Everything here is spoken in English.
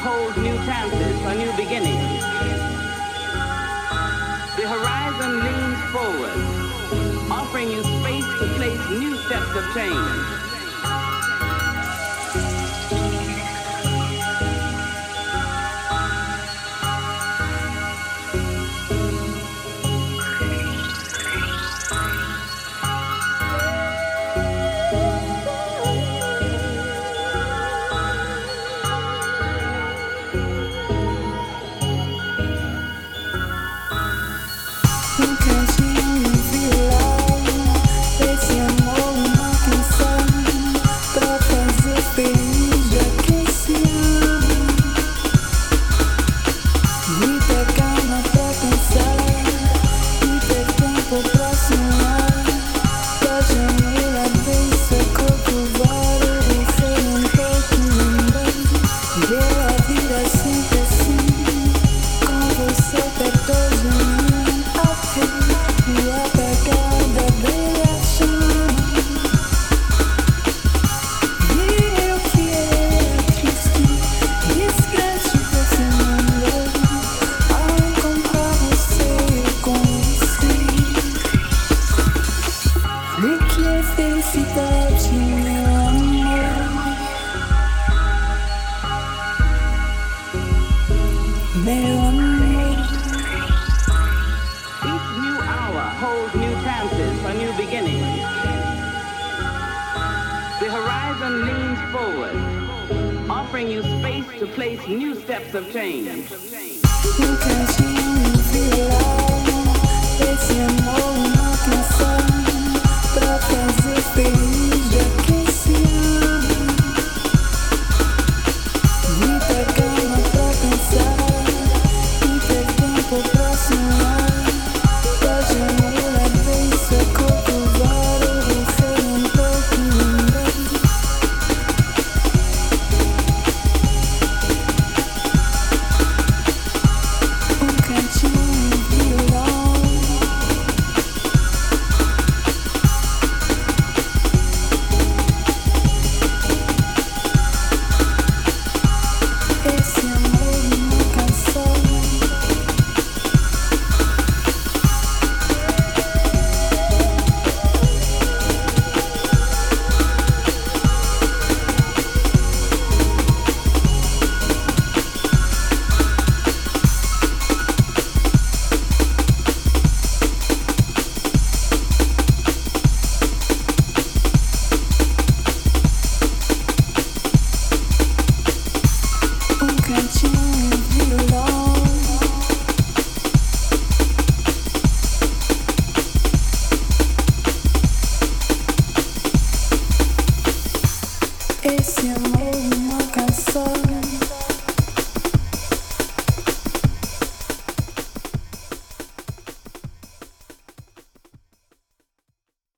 hold new chances for new beginnings. The horizon leans forward, offering you space to place new steps of change. Each new hour holds new chances for new beginnings. The horizon leans forward, offering you space to place new steps of change. Esse amor.